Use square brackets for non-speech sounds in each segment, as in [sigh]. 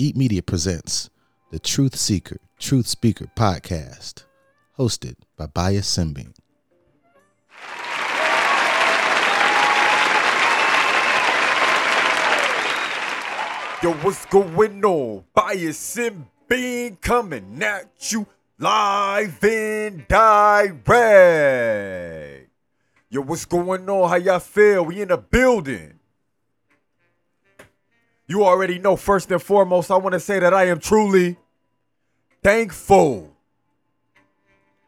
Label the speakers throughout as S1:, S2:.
S1: Eat Media presents the Truth Seeker, Truth Speaker podcast, hosted by Bais Semebene.
S2: Yo, what's going on? Bais Semebene coming at you live and direct. Yo, what's going on? How y'all feel? We in the building. You already know, first and foremost, I want to say that I am truly thankful.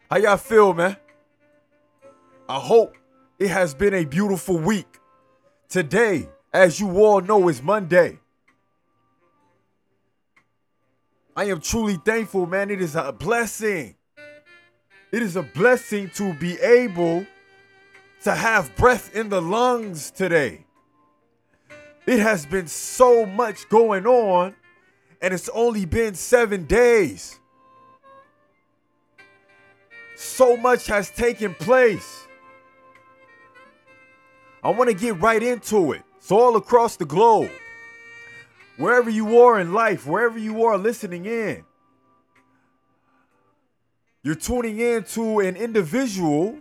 S2: How y'all feel, man? I hope it has been a beautiful week. Today, as you all know, is Monday. I am truly thankful, man. It is a blessing. It is a blessing to be able to have breath in the lungs today. It has been so much going on, and it's only been seven days. So much has taken place. I want to get right into it. It's all across the globe. Wherever you are in life, wherever you are listening in, you're tuning in to an individual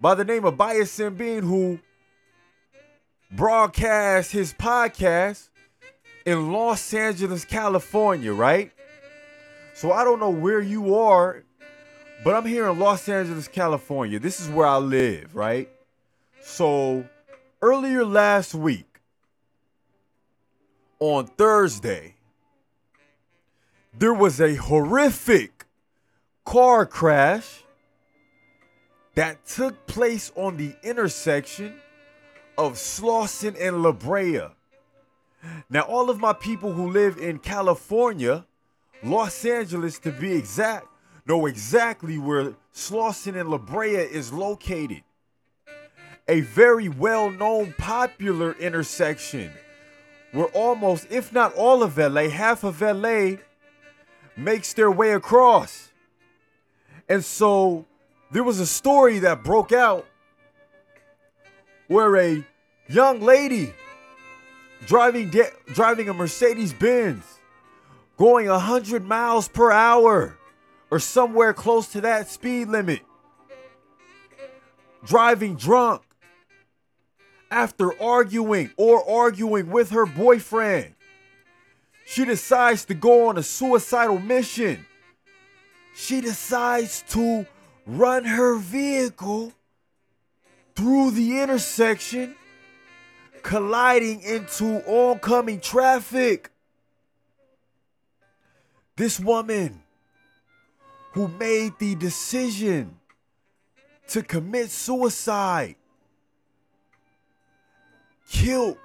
S2: by the name of Bais Semebene who broadcasts his podcast in Los Angeles, California, right? So I don't know where you are, but I'm here in Los Angeles, California. This is where I live, right? So earlier last week, on Thursday, there was a horrific car crash that took place on the intersection of Slauson and La Brea. Now, all of my people who live in California, Los Angeles to be exact, know exactly where Slauson and La Brea is located. A very well known, popular intersection where almost, if not all of LA, half of LA makes their way across. And so there was a story that broke out where a young lady driving de- driving a Mercedes Benz going 100 miles per hour or somewhere close to that speed limit driving drunk after arguing or arguing with her boyfriend. She decides to go on a suicidal mission. She decides to run her vehicle through the intersection, colliding into oncoming traffic. This woman who made the decision to commit suicide killed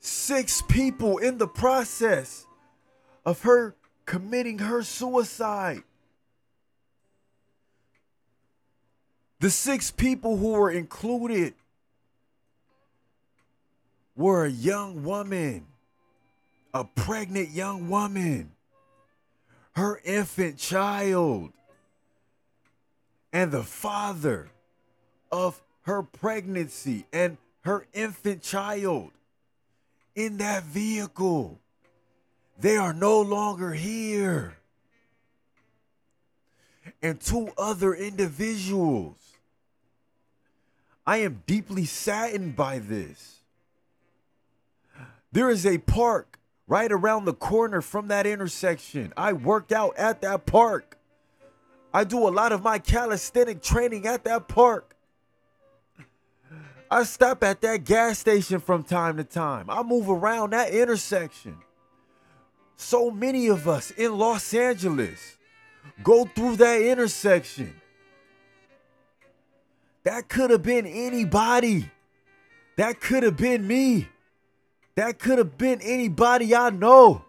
S2: six people in the process of her committing her suicide. The six people who were included were a young woman, a pregnant young woman, her infant child, and the father of her pregnancy and her infant child in that vehicle. They are no longer here. And two other individuals. I am deeply saddened by this. There is a park right around the corner from that intersection. I work out at that park. I do a lot of my calisthenic training at that park. I stop at that gas station from time to time. I move around that intersection. So many of us in Los Angeles go through that intersection. That could have been anybody. That could have been me. That could have been anybody I know.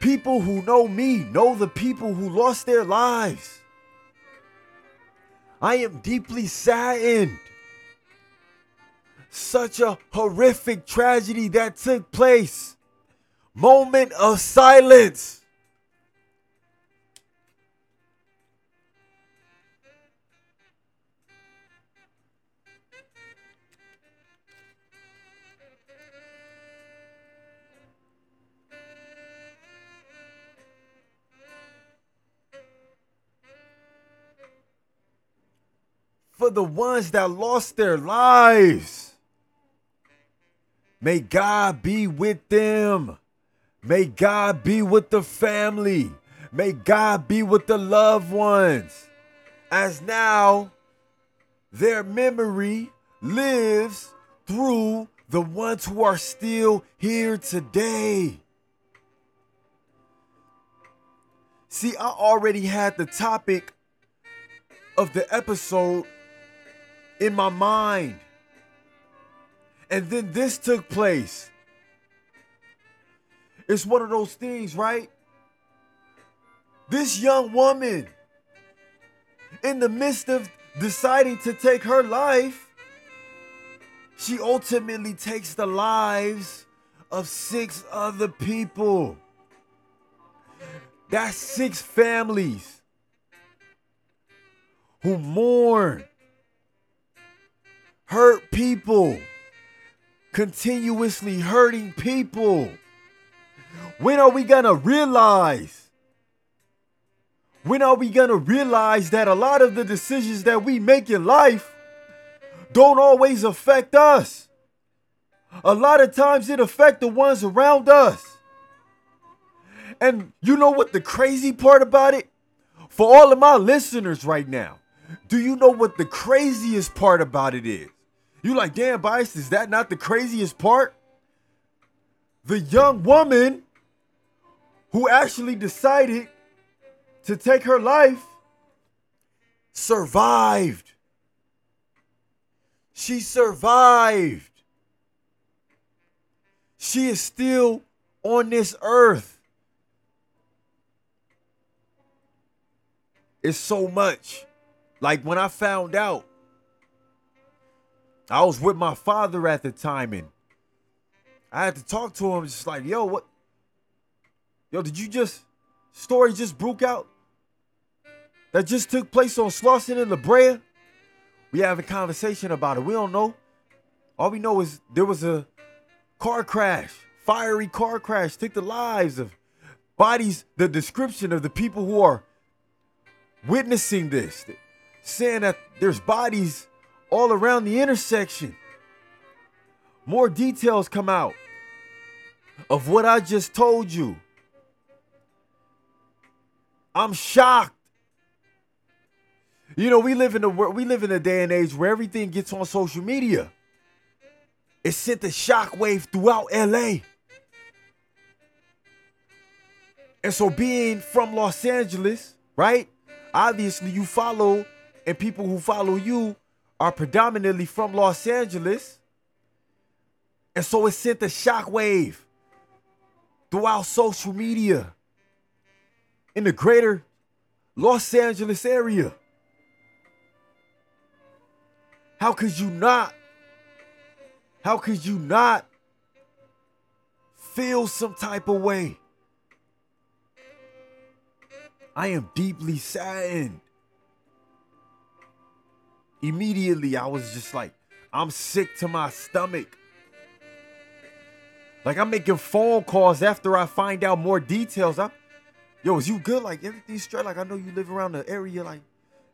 S2: People who know me know the people who lost their lives. I am deeply saddened. Such a horrific tragedy that took place. Moment of silence. For the ones that lost their lives. May God be with them. May God be with the family. May God be with the loved ones. As now their memory lives through the ones who are still here today. See, I already had the topic of the episode in my mind. And then this took place. It's one of those things, right? This young woman, in the midst of deciding to take her life, she ultimately takes the lives of six other people. That's six families who mourn, people, continuously hurting people. When are we gonna realize? When are we gonna realize that a lot of the decisions that we make in life don't always affect us? A lot of times it affect the ones around us. And you know what the crazy part about it? For all of my listeners right now, do you know what the craziest part about it is? You like, damn, Bais, is that not the craziest part? The young woman who actually decided to take her life survived. She survived. She is still on this earth. It's so much. Like when I found out, I was with my father at the time and I had to talk to him just like, yo, what? Yo, did you just, story just broke out? That just took place on Slauson and La Brea? We have a conversation about it. We don't know. All we know is there was a car crash, fiery car crash, took the lives of bodies, the description of the people who are witnessing this, saying that there's bodies all around the intersection. More details come out of what I just told you. I'm shocked. You know, we live in a we live in a day and age where everything gets on social media. It sent a shockwave throughout LA. And so being from Los Angeles, right? obviously you follow and people who follow you are predominantly from Los Angeles. And so it sent a shockwave throughout social media in the greater Los Angeles area. How could you not? How could you not feel some type of way? I am deeply saddened. Immediately, I was just like, I'm sick to my stomach. Like, I'm making phone calls after I find out more details. I'm, yo, is you good? Like, everything's straight. Like, I know you live around the area. Like, you know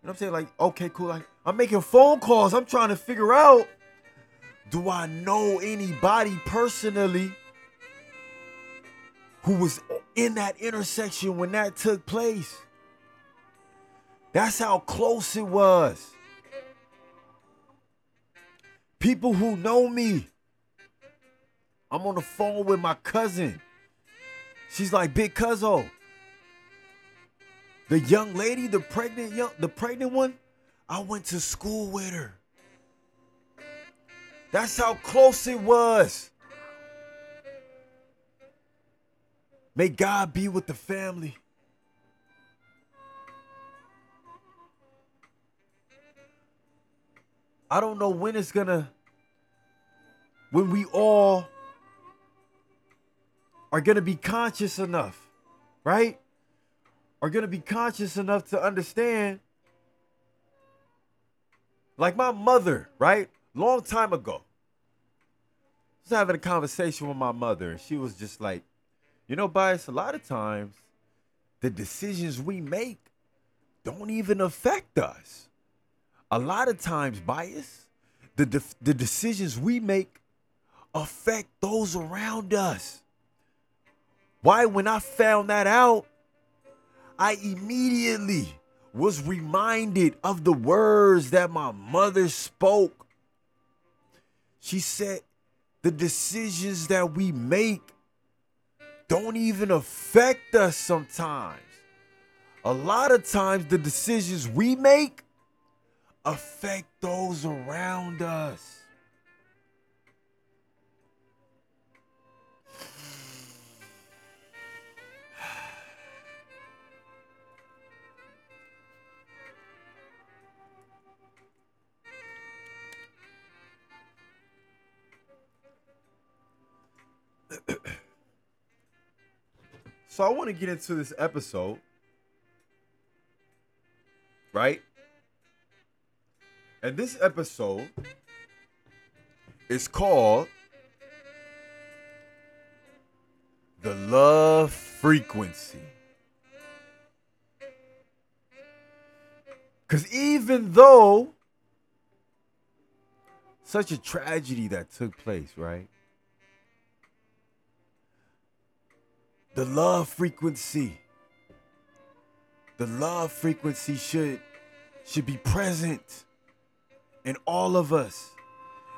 S2: what I'm saying? Like, okay, cool. Like, I'm making phone calls. I'm trying to figure out do I know anybody personally who was in that intersection when that took place. That's how close it was. People who know me. I'm on the phone with my cousin. She's like, Big Cuzzo. The young lady, the pregnant young, the pregnant one, I went to school with her. That's how close it was. May God be with the family. I don't know when it's gonna, when we all are gonna be conscious enough, right? Are gonna be conscious enough to understand. Like my mother, right? Long time ago. I was having a conversation with my mother, and she was just like, you know, Bais, a lot of times the decisions we make don't even affect us. A lot of times Bais, the def- the decisions we make affect those around us. Why when I found that out, I immediately was reminded of the words that my mother spoke. She said, the decisions that we make don't even affect us sometimes. A lot of times, the decisions we make affect those around us. [sighs] so I want to get into this episode, right? And this episode is called The Love Frequency. Because even though such a tragedy that took place, right? The love frequency. The love frequency should should be present in all of us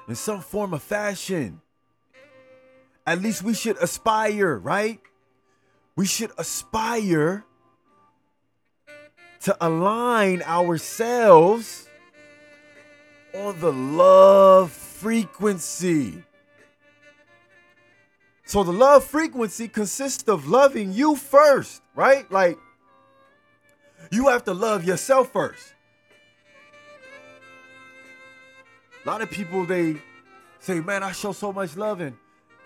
S2: in some form of fashion. At least we should aspire, right? We should aspire to align ourselves on the love frequency. So the love frequency consists of loving you first, right? Like you have to love yourself first. A lot of people they say, "Man, I show so much love and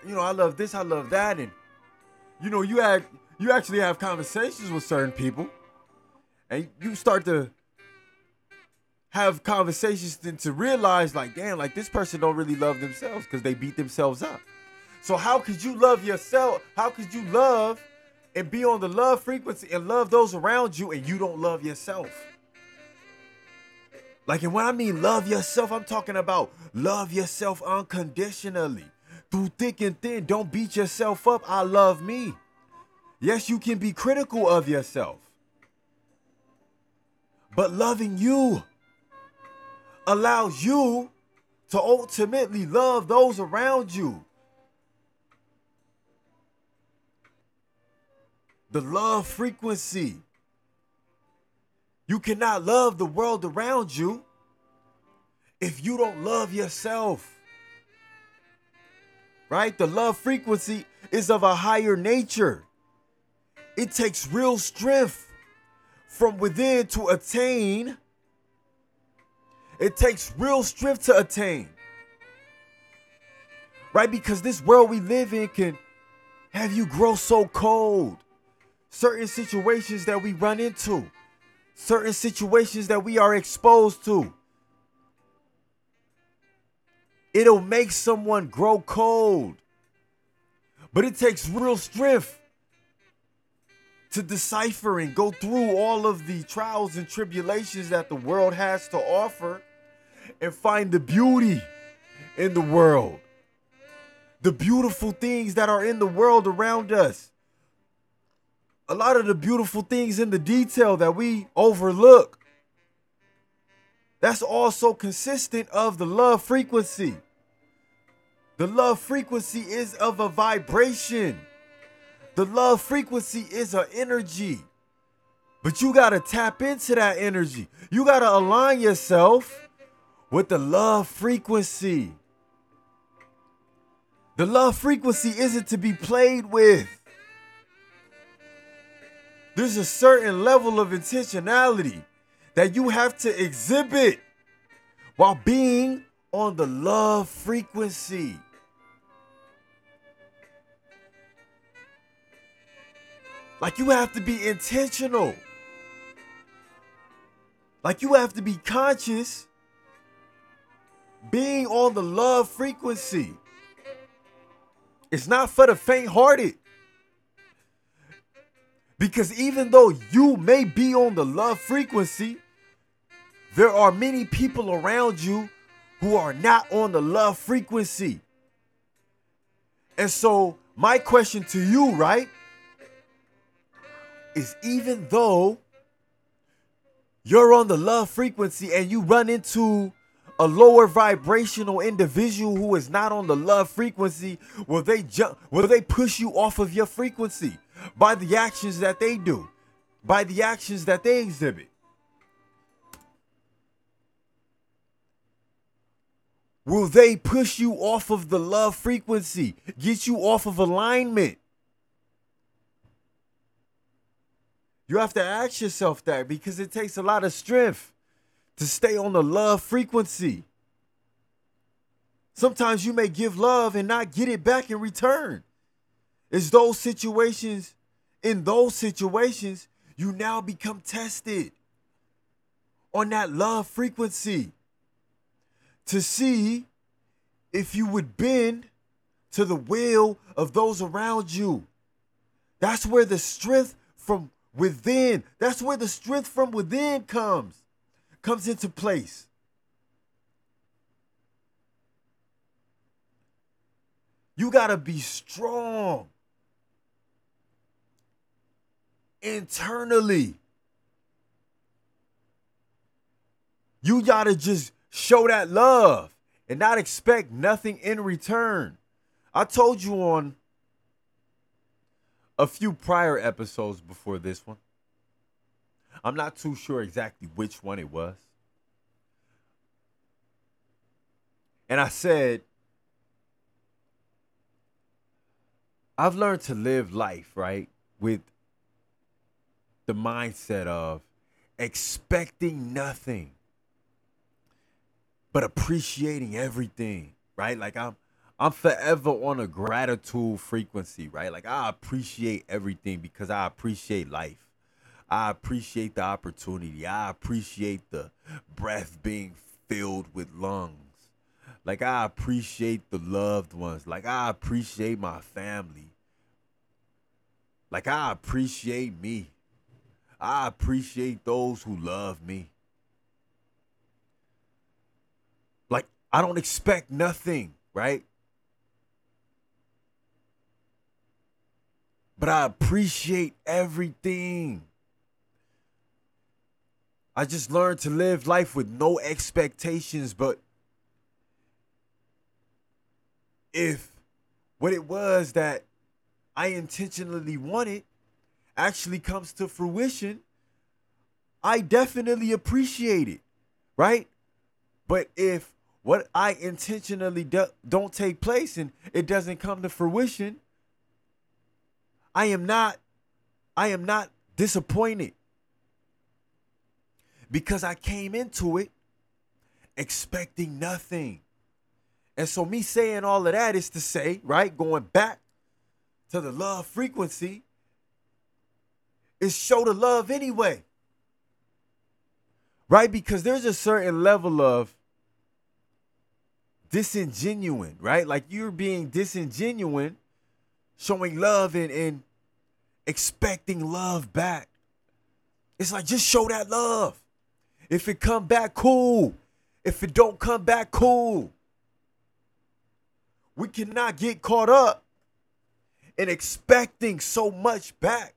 S2: you know, I love this, I love that." And you know, you act you actually have conversations with certain people and you start to have conversations and to realize like, "Damn, like this person don't really love themselves because they beat themselves up." So how could you love yourself? How could you love and be on the love frequency and love those around you and you don't love yourself? Like, and when I mean love yourself, I'm talking about love yourself unconditionally. Through thick and thin, don't beat yourself up. I love me. Yes, you can be critical of yourself. But loving you allows you to ultimately love those around you. the love frequency. You cannot love the world around you if you don't love yourself. Right? The love frequency is of a higher nature. It takes real strength from within to attain. It takes real strength to attain. Right? Because this world we live in can have you grow so cold certain situations that we run into, certain situations that we are exposed to. It'll make someone grow cold. But it takes real strength to decipher and go through all of the trials and tribulations that the world has to offer and find the beauty in the world. The beautiful things that are in the world around us a lot of the beautiful things in the detail that we overlook. That's also consistent of the love frequency. The love frequency is of a vibration. The love frequency is an energy. But you got to tap into that energy. You got to align yourself with the love frequency. The love frequency isn't to be played with. There's a certain level of intentionality that you have to exhibit while being on the love frequency. Like you have to be intentional. Like you have to be conscious being on the love frequency. It's not for the faint hearted. Because even though you may be on the love frequency, there are many people around you who are not on the love frequency. And so, my question to you, right, is even though you're on the love frequency and you run into a lower vibrational individual who is not on the love frequency, will they jump will they push you off of your frequency by the actions that they do, by the actions that they exhibit? Will they push you off of the love frequency, get you off of alignment? You have to ask yourself that because it takes a lot of strength to stay on the love frequency. Sometimes you may give love and not get it back in return. It's those situations, in those situations, you now become tested on that love frequency to see if you would bend to the will of those around you. That's where the strength from within, that's where the strength from within comes, comes into place. You got to be strong internally. You got to just show that love and not expect nothing in return. I told you on a few prior episodes before this one. I'm not too sure exactly which one it was. And I said, I've learned to live life, right, with the mindset of expecting nothing but appreciating everything, right? Like I'm I'm forever on a gratitude frequency, right? Like I appreciate everything because I appreciate life. I appreciate the opportunity. I appreciate the breath being filled with lungs. Like I appreciate the loved ones. Like I appreciate my family. Like I appreciate me. I appreciate those who love me. Like, I don't expect nothing, right? But I appreciate everything. I just learned to live life with no expectations, but if what it was that I intentionally wanted actually comes to fruition, I definitely appreciate it, right? But if what I intentionally do, don't take place and it doesn't come to fruition, I am not I am not disappointed because I came into it expecting nothing. And so me saying all of that is to say, right, going back to the love frequency is show the love anyway. Right? Because there's a certain level of disingenuine, right? Like you're being disingenuine, showing love and, and expecting love back. It's like just show that love. If it come back, cool. If it don't come back, cool. We cannot get caught up in expecting so much back.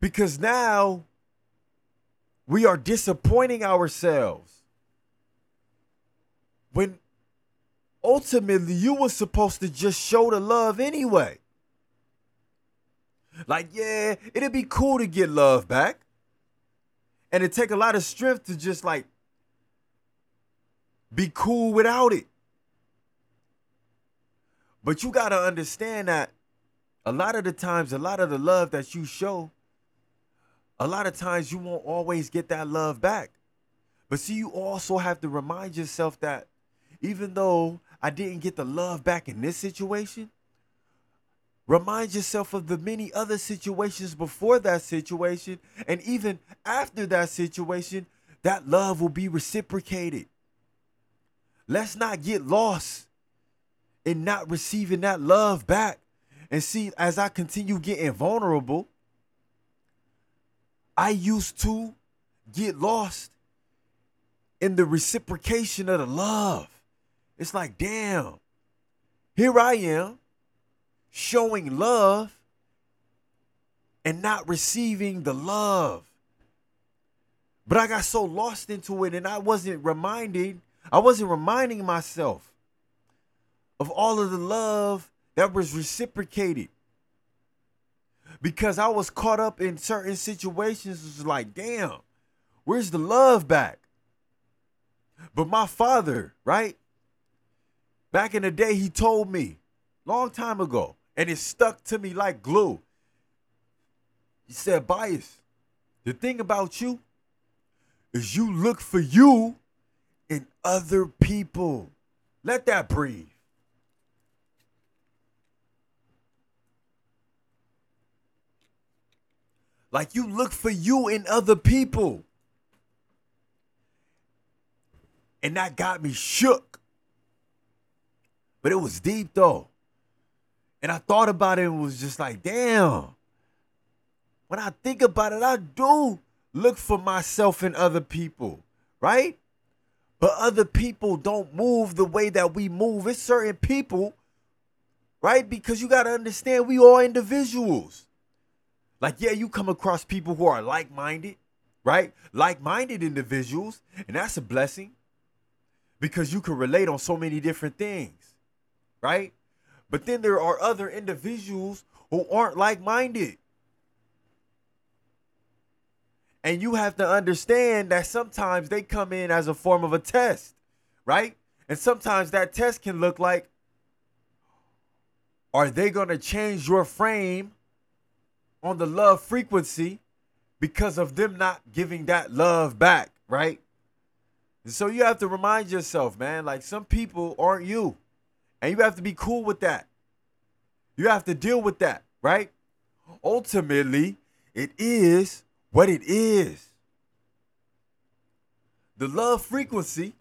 S2: Because now we are disappointing ourselves when ultimately you were supposed to just show the love anyway. Like, yeah, it'd be cool to get love back. And it take a lot of strength to just like be cool without it. But you got to understand that a lot of the times, a lot of the love that you show, a lot of times you won't always get that love back. But see, you also have to remind yourself that even though I didn't get the love back in this situation, remind yourself of the many other situations before that situation. And even after that situation, that love will be reciprocated. Let's not get lost in not receiving that love back. And see, as I continue getting vulnerable, I used to get lost in the reciprocation of the love. It's like, damn, here I am showing love and not receiving the love. But I got so lost into it and I wasn't reminding, I wasn't reminding myself of all of the love that was reciprocated. Because I was caught up in certain situations, it was like, damn, where's the love back? But my father, right? Back in the day, he told me, long time ago, and it stuck to me like glue. He said, Bais, the thing about you is you look for you in other people. Let that breathe. Like you look for you in other people. And that got me shook. But it was deep though. And I thought about it and was just like, damn. When I think about it, I do look for myself in other people, right? But other people don't move the way that we move. It's certain people, right? Because you got to understand we are individuals. Like, yeah, you come across people who are like minded, right? Like minded individuals, and that's a blessing because you can relate on so many different things, right? But then there are other individuals who aren't like minded. And you have to understand that sometimes they come in as a form of a test, right? And sometimes that test can look like are they going to change your frame on the love frequency because of them not giving that love back, right? And so you have to remind yourself, man, like some people aren't you. And you have to be cool with that. You have to deal with that, right? Ultimately, it is what it is. The love frequency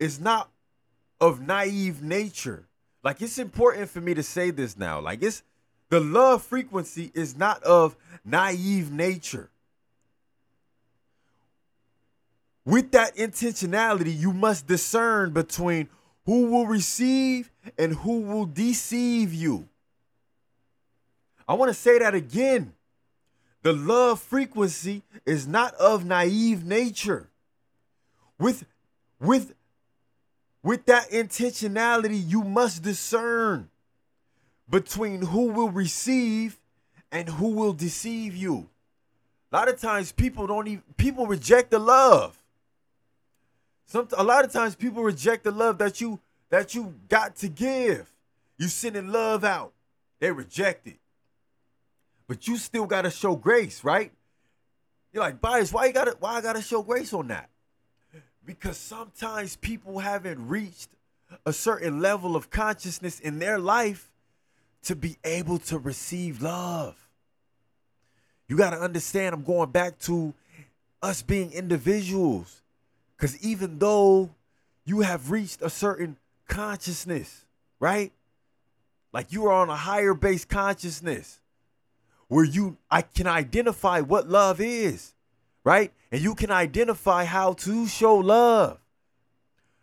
S2: is not of naive nature. Like it's important for me to say this now. Like it's the love frequency is not of naive nature. With that intentionality, you must discern between who will receive and who will deceive you. I want to say that again. The love frequency is not of naive nature. With with with that intentionality, you must discern between who will receive and who will deceive you. A lot of times people don't even people reject the love. Some a lot of times people reject the love that you that you got to give. You sending love out. They reject it. But you still gotta show grace, right? You're like, Bais, why you gotta why I gotta show grace on that? Because sometimes people haven't reached a certain level of consciousness in their life to be able to receive love. You got to understand, I'm going back to us being individuals. Because even though you have reached a certain consciousness, right? Like you are on a higher base consciousness where you I can identify what love is, right? And you can identify how to show love.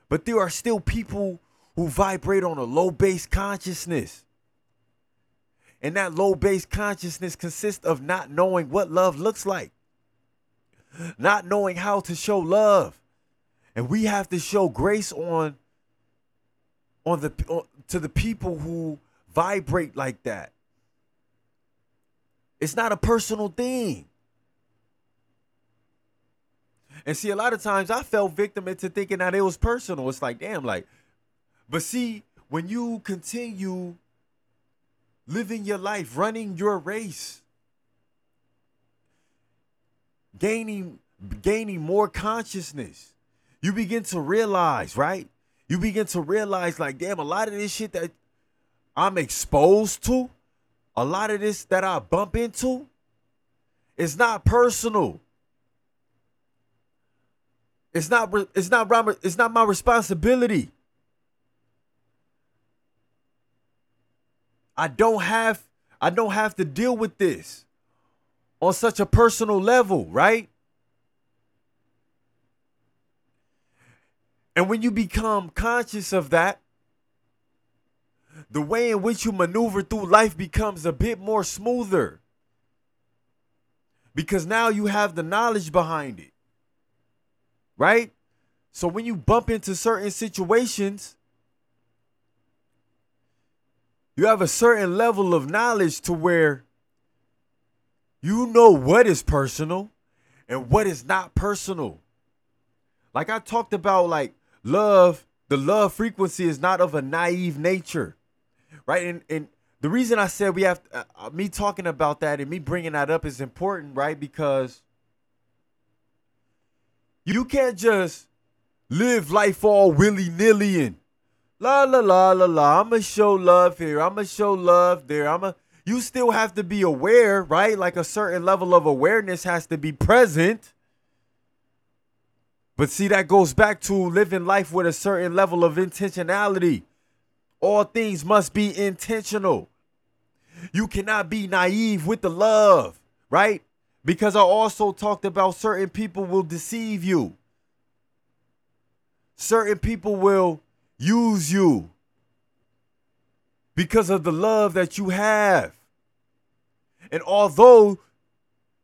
S2: But there are still people who vibrate on a low base consciousness. And that low base consciousness consists of not knowing what love looks like, not knowing how to show love. And we have to show grace on on the on, to the people who vibrate like that. It's not a personal thing. And see, a lot of times I fell victim into thinking that it was personal. It's like, damn, like, but see, when you continue living your life, running your race, gaining gaining more consciousness. You begin to realize, right? You begin to realize like damn a lot of this shit that I'm exposed to, a lot of this that I bump into is not personal. It's not it's not it's not my responsibility. I don't have I don't have to deal with this. on such a personal level, right? And when you become conscious of that, the way in which you maneuver through life becomes a bit more smoother. Because now you have the knowledge behind it. Right? So when you bump into certain situations, you have a certain level of knowledge to where you know what is personal and what is not personal. Like I talked about, like love, the love frequency is not of a naive nature, right? And and the reason I said we have uh, uh, me talking about that and me bringing that up is important, right? Because you can't just live life all willy nilly and la la la la la. I'ma show love here. I'ma show love there. I'ma. You still have to be aware, right? Like a certain level of awareness has to be present but see, that goes back to living life with a certain level of intentionality. All things must be intentional. You cannot be naive with the love, right? Because I also talked about certain people will deceive you. Certain people will use you because of the love that you have. And although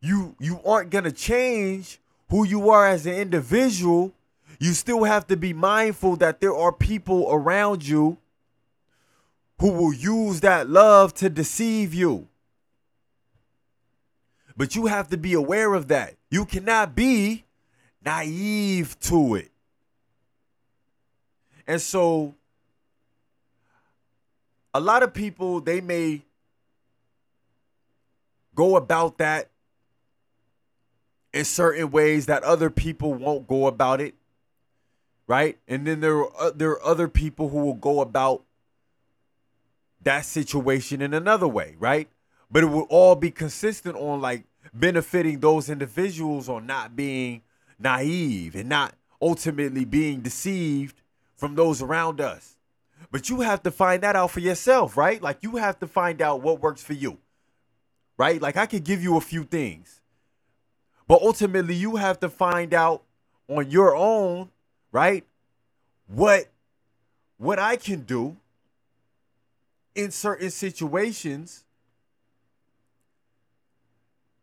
S2: you you aren't going to change who you are as an individual, you still have to be mindful that there are people around you who will use that love to deceive you. But you have to be aware of that. You cannot be naive to it. And so a lot of people they may go about that in certain ways that other people won't go about it right? And then there are, uh, there are other people who will go about that situation in another way right? But it will all be consistent on like benefiting those individuals on not being naive and not ultimately being deceived from those around us but you have to find that out for yourself right like you have to find out what works for you right like i could give you a few things but ultimately, you have to find out on your own, right? What what I can do in certain situations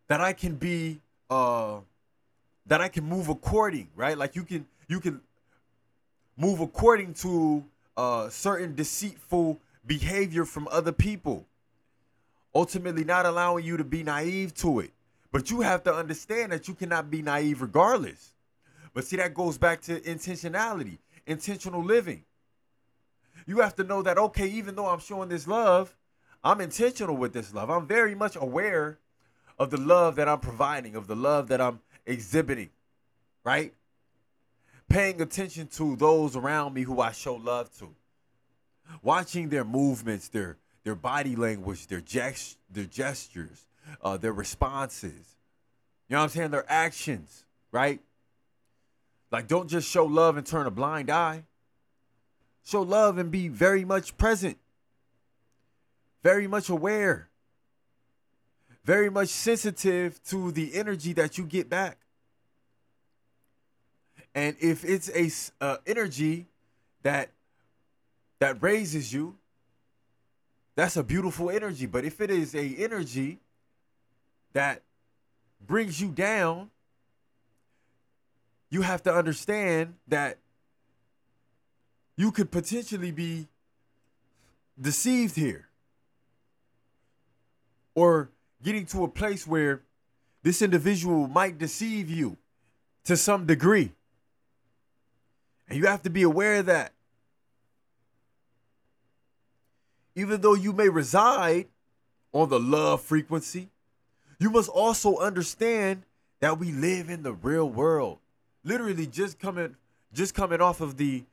S2: that I can be uh that I can move according, right? Like you can you can move according to uh certain deceitful behavior from other people. Ultimately not allowing you to be naive to it. But you have to understand that you cannot be naive regardless. But see, that goes back to intentionality, intentional living. You have to know that, okay, even though I'm showing this love, I'm intentional with this love. I'm very much aware of the love that I'm providing, of the love that I'm exhibiting, right? Paying attention to those around me who I show love to. Watching their movements, their their body language, their gest- their gestures, uh, their responses. You know what I'm saying? Their actions, right? Like, don't just show love and turn a blind eye. Show love and be very much present, very much aware, very much sensitive to the energy that you get back. And if it's a uh, energy that that raises you, that's a beautiful energy. But if it is a energy that brings you down, you have to understand that you could potentially be deceived here or getting to a place where this individual might deceive you to some degree. And you have to be aware of that. Even though you may reside on the love frequency, you must also understand that we live in the real world. Literally just coming just coming off of the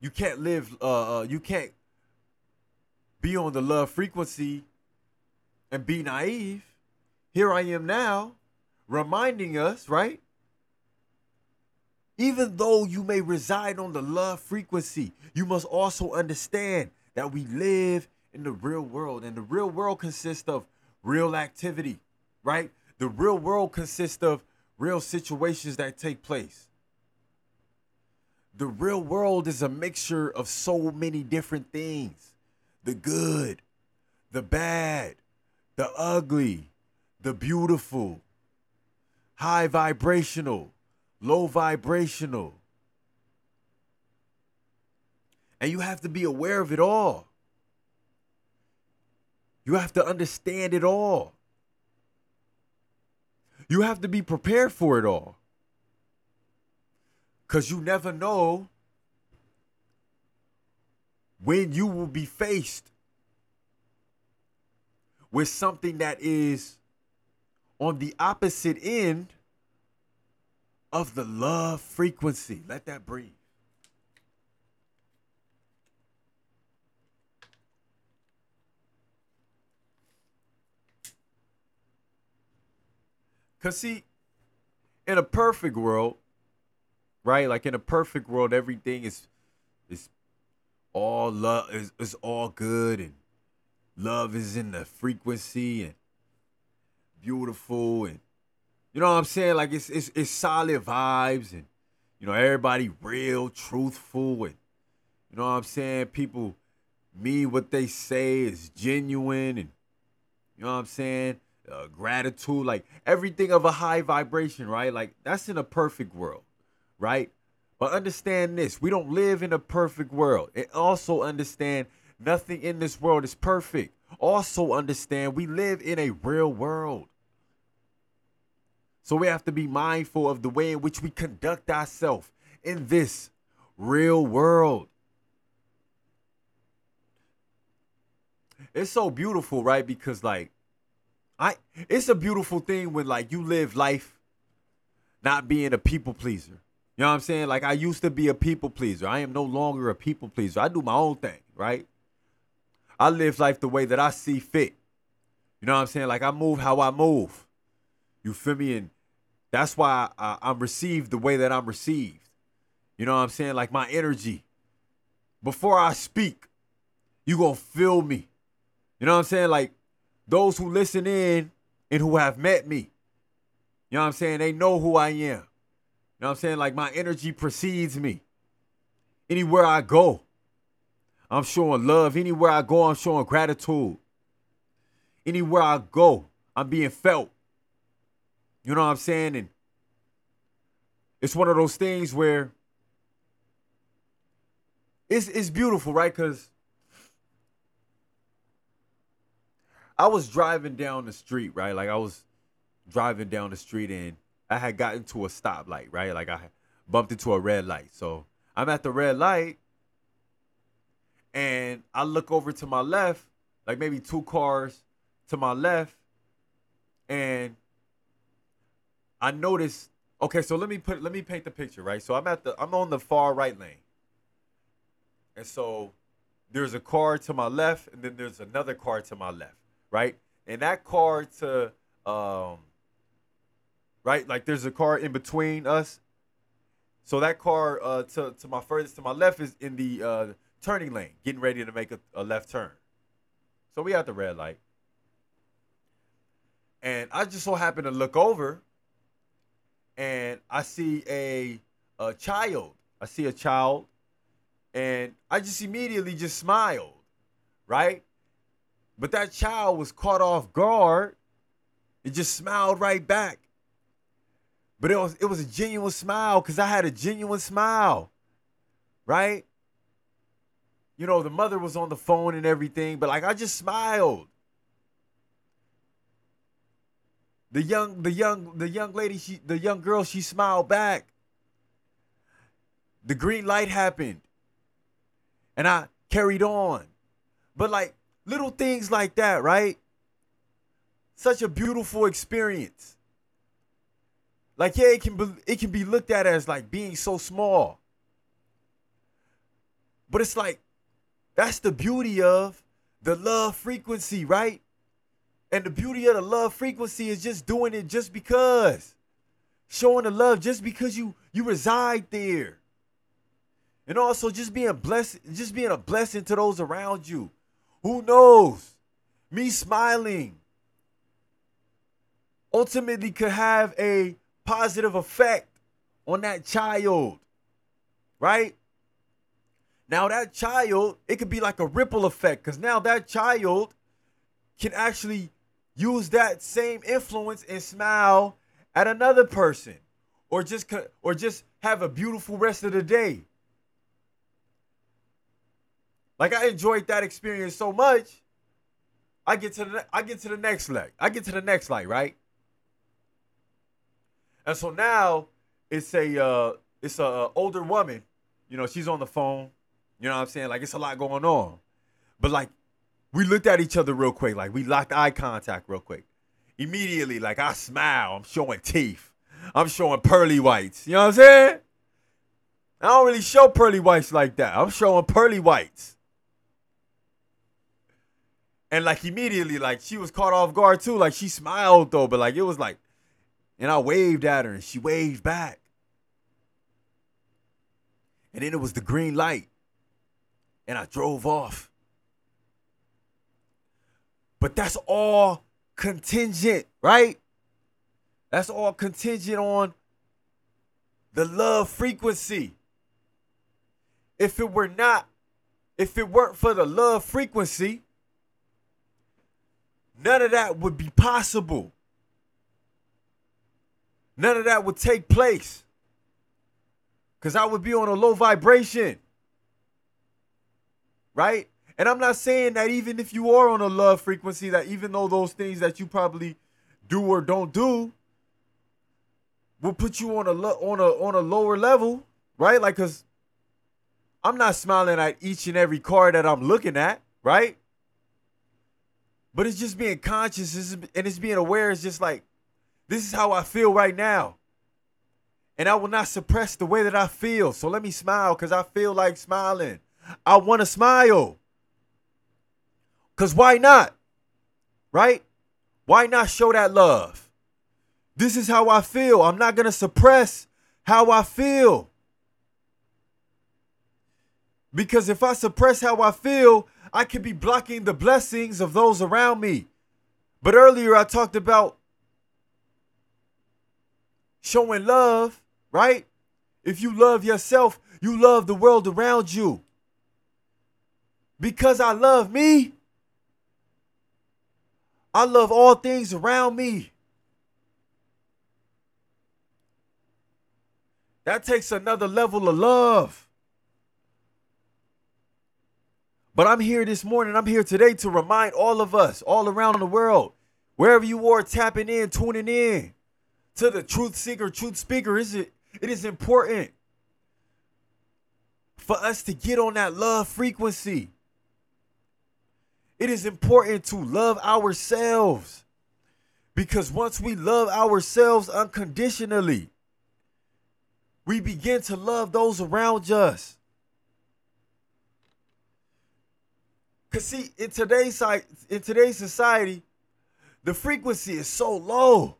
S2: you can't live uh, uh you can't be on the love frequency and be naive. Here I am now reminding us, right? Even though you may reside on the love frequency, you must also understand that we live in the real world. And the real world consists of real activity, right? The real world consists of real situations that take place. The real world is a mixture of so many different things the good, the bad, the ugly, the beautiful, high vibrational, low vibrational. And you have to be aware of it all. You have to understand it all. You have to be prepared for it all. Because you never know when you will be faced with something that is on the opposite end of the love frequency. Let that breathe. Cause see, in a perfect world, right? Like in a perfect world, everything is is all love is, is all good and love is in the frequency and beautiful and you know what I'm saying? Like it's it's it's solid vibes and you know everybody real, truthful and you know what I'm saying? People mean what they say is genuine and you know what I'm saying? uh, gratitude, like everything of a high vibration, right? Like that's in a perfect world, right? But understand this we don't live in a perfect world. And also understand nothing in this world is perfect. Also understand we live in a real world. So we have to be mindful of the way in which we conduct ourselves in this real world. It's so beautiful, right? Because like I it's a beautiful thing when like you live life not being a people pleaser. You know what I'm saying? Like I used to be a people pleaser. I am no longer a people pleaser. I do my own thing, right? I live life the way that I see fit. You know what I'm saying? Like I move how I move. You feel me? And that's why I, I'm received the way that I'm received. You know what I'm saying? Like my energy. Before I speak, you gonna feel me. You know what I'm saying? Like those who listen in and who have met me, you know what I'm saying? They know who I am. You know what I'm saying? Like my energy precedes me. Anywhere I go, I'm showing love. Anywhere I go, I'm showing gratitude. Anywhere I go, I'm being felt. You know what I'm saying? And it's one of those things where it's it's beautiful, right? Because I was driving down the street, right? Like I was driving down the street and I had gotten to a stoplight, right? Like I bumped into a red light. So I'm at the red light and I look over to my left, like maybe two cars to my left, and I notice. Okay, so let me put let me paint the picture, right? So I'm at the I'm on the far right lane, and so there's a car to my left, and then there's another car to my left right? And that car to um right, like there's a car in between us. So that car uh to, to my furthest to my left is in the uh turning lane, getting ready to make a, a left turn. So we at the red light. And I just so happen to look over and I see a a child. I see a child and I just immediately just smiled, right? But that child was caught off guard. It just smiled right back. But it was it was a genuine smile because I had a genuine smile. Right? You know, the mother was on the phone and everything, but like I just smiled. The young, the young, the young lady, she the young girl, she smiled back. The green light happened. And I carried on. But like Little things like that, right? Such a beautiful experience. Like yeah, it can be it can be looked at as like being so small. But it's like that's the beauty of the love frequency, right? And the beauty of the love frequency is just doing it just because. Showing the love just because you you reside there. And also just being blessed, just being a blessing to those around you. Who knows? Me smiling ultimately could have a positive effect on that child. Right? Now, that child, it could be like a ripple effect because now that child can actually use that same influence and smile at another person or just or just have a beautiful rest of the day. Like I enjoyed that experience so much. I get to the I get to the next leg. I get to the next light, right? And so now it's a uh it's a older woman. You know, she's on the phone. You know what I'm saying? Like it's a lot going on. But like we looked at each other real quick. Like we locked eye contact real quick. Immediately, like I smile. I'm showing teeth. I'm showing pearly whites. You know what I'm saying? I don't really show pearly whites like that. I'm showing pearly whites. And like immediately, like she was caught off guard too. Like she smiled though, but like it was like, and I waved at her and she waved back. And then it was the green light. And I drove off. But that's all contingent, right? That's all contingent on the love frequency. If it were not, if it weren't for the love frequency, none of that would be possible. None of that would take place. Because I would be on a low vibration. Right? And I'm not saying that even if you are on a love frequency, that even though those things that you probably do or don't do will put you on a on a on a lower level, right? Like, cause I'm not smiling at each and every car that I'm looking at, right? But it's just being conscious and it's being aware. It's just like, this is how I feel right now. And I will not suppress the way that I feel. So let me smile because I feel like smiling. I want to smile. Because why not? Right? Why not show that love? This is how I feel. I'm not going to suppress how I feel. Because if I suppress how I feel, I could be blocking the blessings of those around me. But earlier I talked about showing love, right? If you love yourself, you love the world around you. Because I love me, I love all things around me. That takes another level of love. But I'm here this morning, I'm here today to remind all of us, all around the world, wherever you are tapping in, tuning in to the truth seeker, truth speaker, is it it is important for us to get on that love frequency. It is important to love ourselves. Because once we love ourselves unconditionally, we begin to love those around us. Cause see, in today's in today's society, the frequency is so low.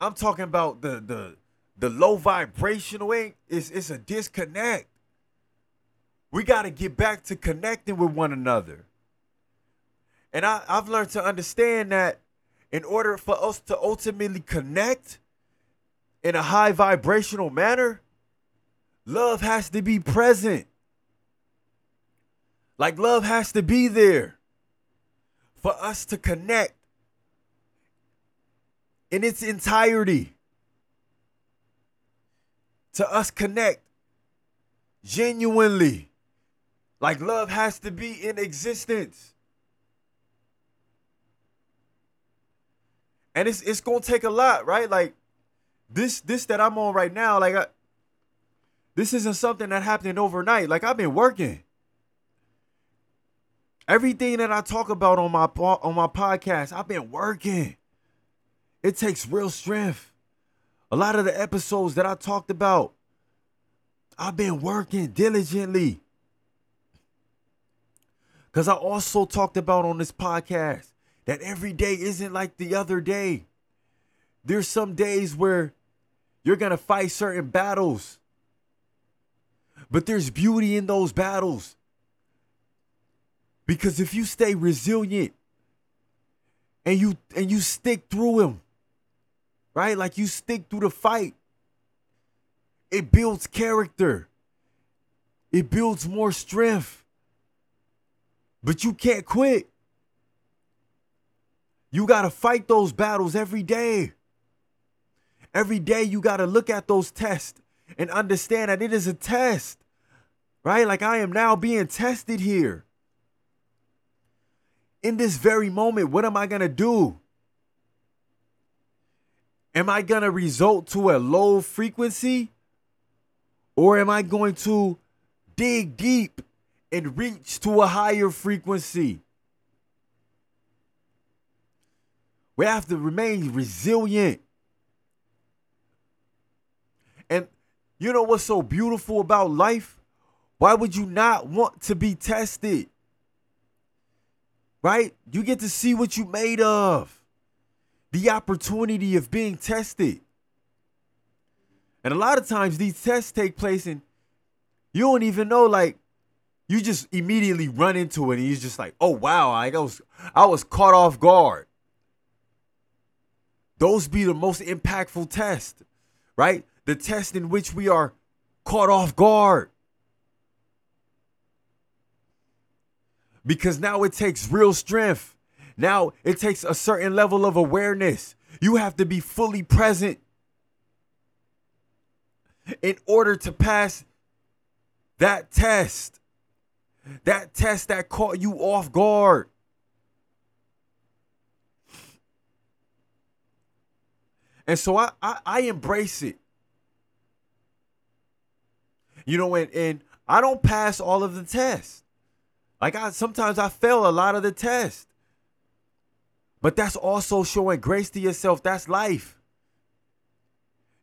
S2: I'm talking about the the the low vibrational it's it's a disconnect. We got to get back to connecting with one another. And I, I've learned to understand that in order for us to ultimately connect in a high vibrational manner, love has to be present. Like love has to be there for us to connect in its entirety. To us connect genuinely. Like love has to be in existence. And it's it's gonna take a lot, right? Like this this that I'm on right now, like I, this isn't something that happened overnight. Like I've been working. Everything that I talk about on my on my podcast, I've been working. It takes real strength. A lot of the episodes that I talked about, I've been working diligently. Because I also talked about on this podcast that every day isn't like the other day. There's some days where you're going to fight certain battles, but there's beauty in those battles. Because if you stay resilient, and you and you stick through them, Right? Like you stick through the fight. It builds character. It builds more strength. But you can't quit. You got to fight those battles every day. Every day you got to look at those tests and understand that it is a test. Right? Like I am now being tested here. In this very moment, what am I going to do? Am I going to result to a low frequency? Or am I going to dig deep and reach to a higher frequency? We have to remain resilient. And you know what's so beautiful about life? Why would you not want to be tested? Right? You get to see what you made of. The opportunity of being tested. And a lot of times these tests take place and you don't even know, like, you just immediately run into it and you're just like, oh wow, I was I was caught off guard. Those be the most impactful test, right? The test in which we are caught off guard. Because now it takes real strength. Now it takes a certain level of awareness. You have to be fully present in order to pass that test. That test that caught you off guard. And so I, I, I embrace it. You know, and, and I don't pass all of the tests. Like I sometimes I fail a lot of the tests. But that's also showing grace to yourself. That's life.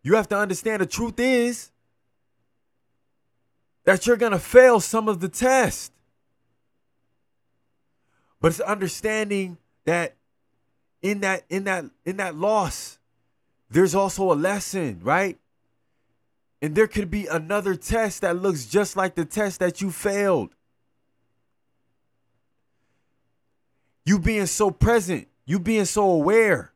S2: You have to understand the truth is that you're going to fail some of the tests. But it's understanding that in that in that in that loss there's also a lesson, right? And there could be another test that looks just like the test that you failed. You being so present, you being so aware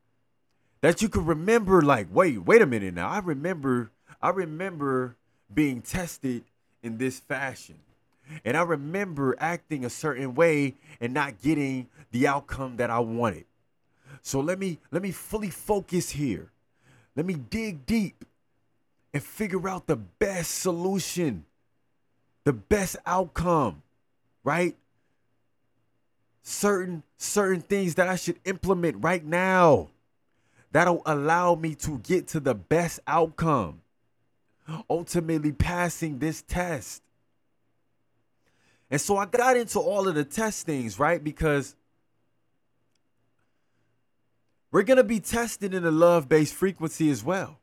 S2: that you could remember, like, wait, wait a minute now. I remember, I remember being tested in this fashion. And I remember acting a certain way and not getting the outcome that I wanted. So let me let me fully focus here. Let me dig deep and figure out the best solution, the best outcome, right? Certain certain things that I should implement right now that'll allow me to get to the best outcome. Ultimately passing this test. And so I got into all of the test things, right? Because we're going to be tested in a love based frequency as well.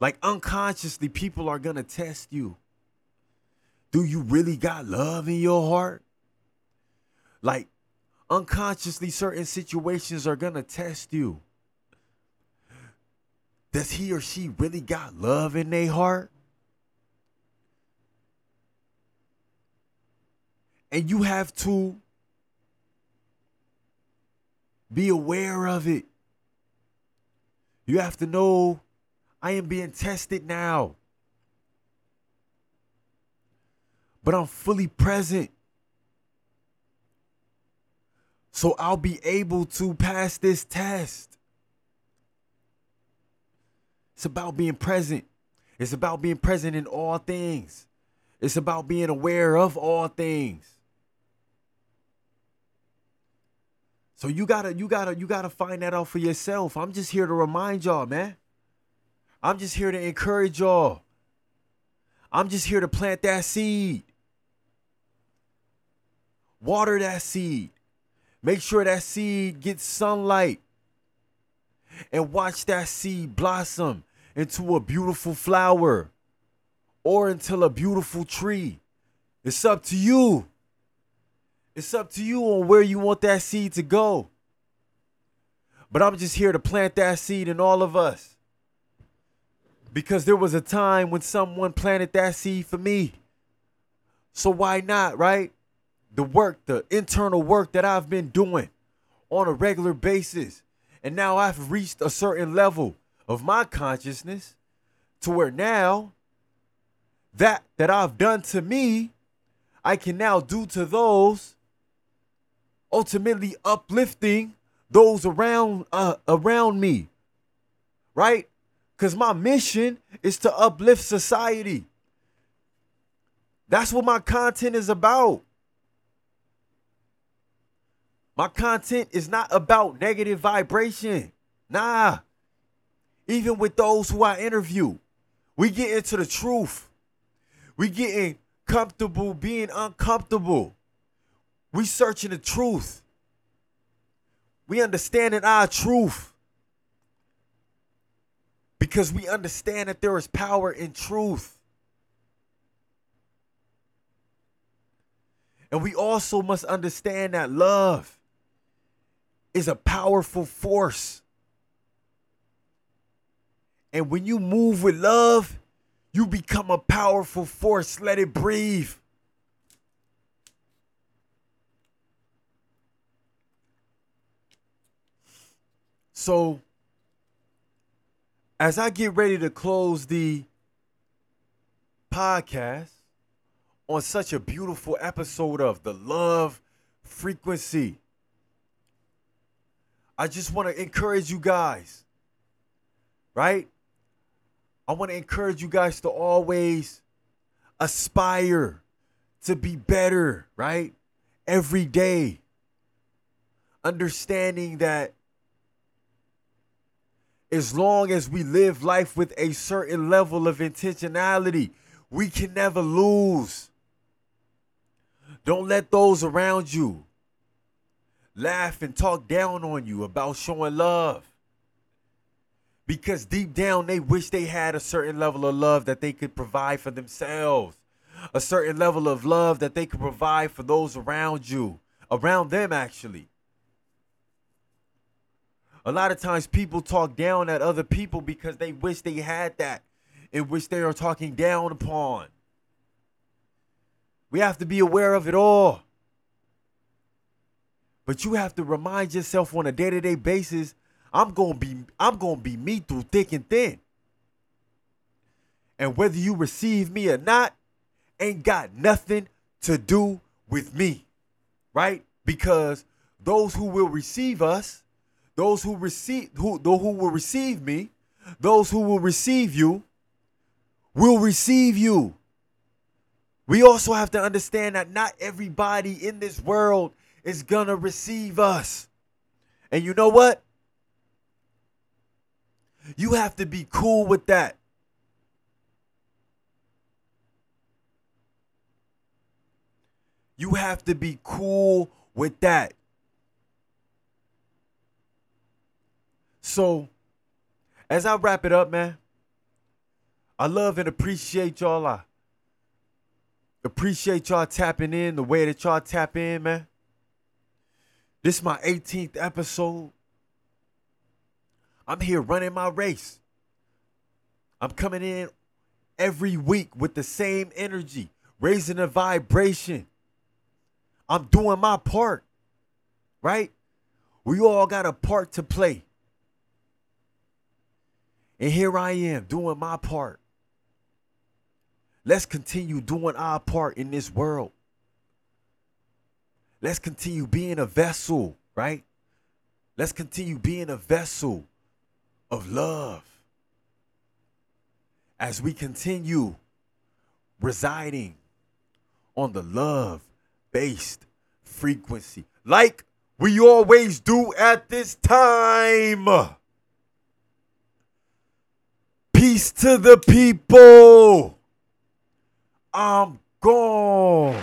S2: Like unconsciously, people are going to test you. Do you really got love in your heart? Like unconsciously, certain situations are going to test you. Does he or she really got love in their heart? And you have to be aware of it. You have to know I am being tested now. But I'm fully present. So I'll be able to pass this test. It's about being present. It's about being present in all things. It's about being aware of all things. So you gotta, you gotta, you gotta find that out for yourself. I'm just here to remind y'all, man. I'm just here to encourage y'all. I'm just here to plant that seed. Water that seed. Make sure that seed gets sunlight. And watch that seed blossom into a beautiful flower or until a beautiful tree. It's up to you. It's up to you on where you want that seed to go. But I'm just here to plant that seed in all of us. Because there was a time when someone planted that seed for me. So why not, right? the work, the internal work that I've been doing on a regular basis. And now I've reached a certain level of my consciousness to where now that that I've done to me, I can now do to those ultimately uplifting those around uh, around me. Right? Cuz my mission is to uplift society. That's what my content is about. My content is not about negative vibration. Nah. Even with those who I interview, we get into the truth. We getting comfortable being uncomfortable. We searching the truth. We understanding our truth. Because we understand that there is power in truth. And we also must understand that love is a powerful force. And when you move with love, you become a powerful force. Let it breathe. So, as I get ready to close the podcast on such a beautiful episode of the love frequency, I just want to encourage you guys, right? I want to encourage you guys to always aspire to be better, right? Every day. Understanding that as long as we live life with a certain level of intentionality, we can never lose. Don't let those around you laugh and talk down on you about showing love because deep down they wish they had a certain level of love that they could provide for themselves, a certain level of love that they could provide for those around you, around them actually. A lot of times people talk down at other people because they wish they had that in which they are talking down upon. We have to be aware of it all. But you have to remind yourself on a day-to-day basis I'm gonna be I'm gonna be me through thick and thin. And whether you receive me or not, ain't got nothing to do with me. Right? Because those who will receive us, those who receive who those who will receive me, those who will receive you, will receive you. We also have to understand that not everybody in this world is gonna receive us. And you know what? You have to be cool with that. You have to be cool with that. So, as I wrap it up, man, I love and appreciate y'all. I appreciate y'all tapping in the way that y'all tap in, man. This is my 18th episode. I'm here running my race. I'm coming in every week with the same energy, raising the vibration. I'm doing my part, right? We all got a part to play. And here I am doing my part. Let's continue doing our part in this world. Let's continue being a vessel, right? Let's continue being a vessel of love as we continue residing on the love based frequency like we always do at this time. Peace to the people. I'm gone.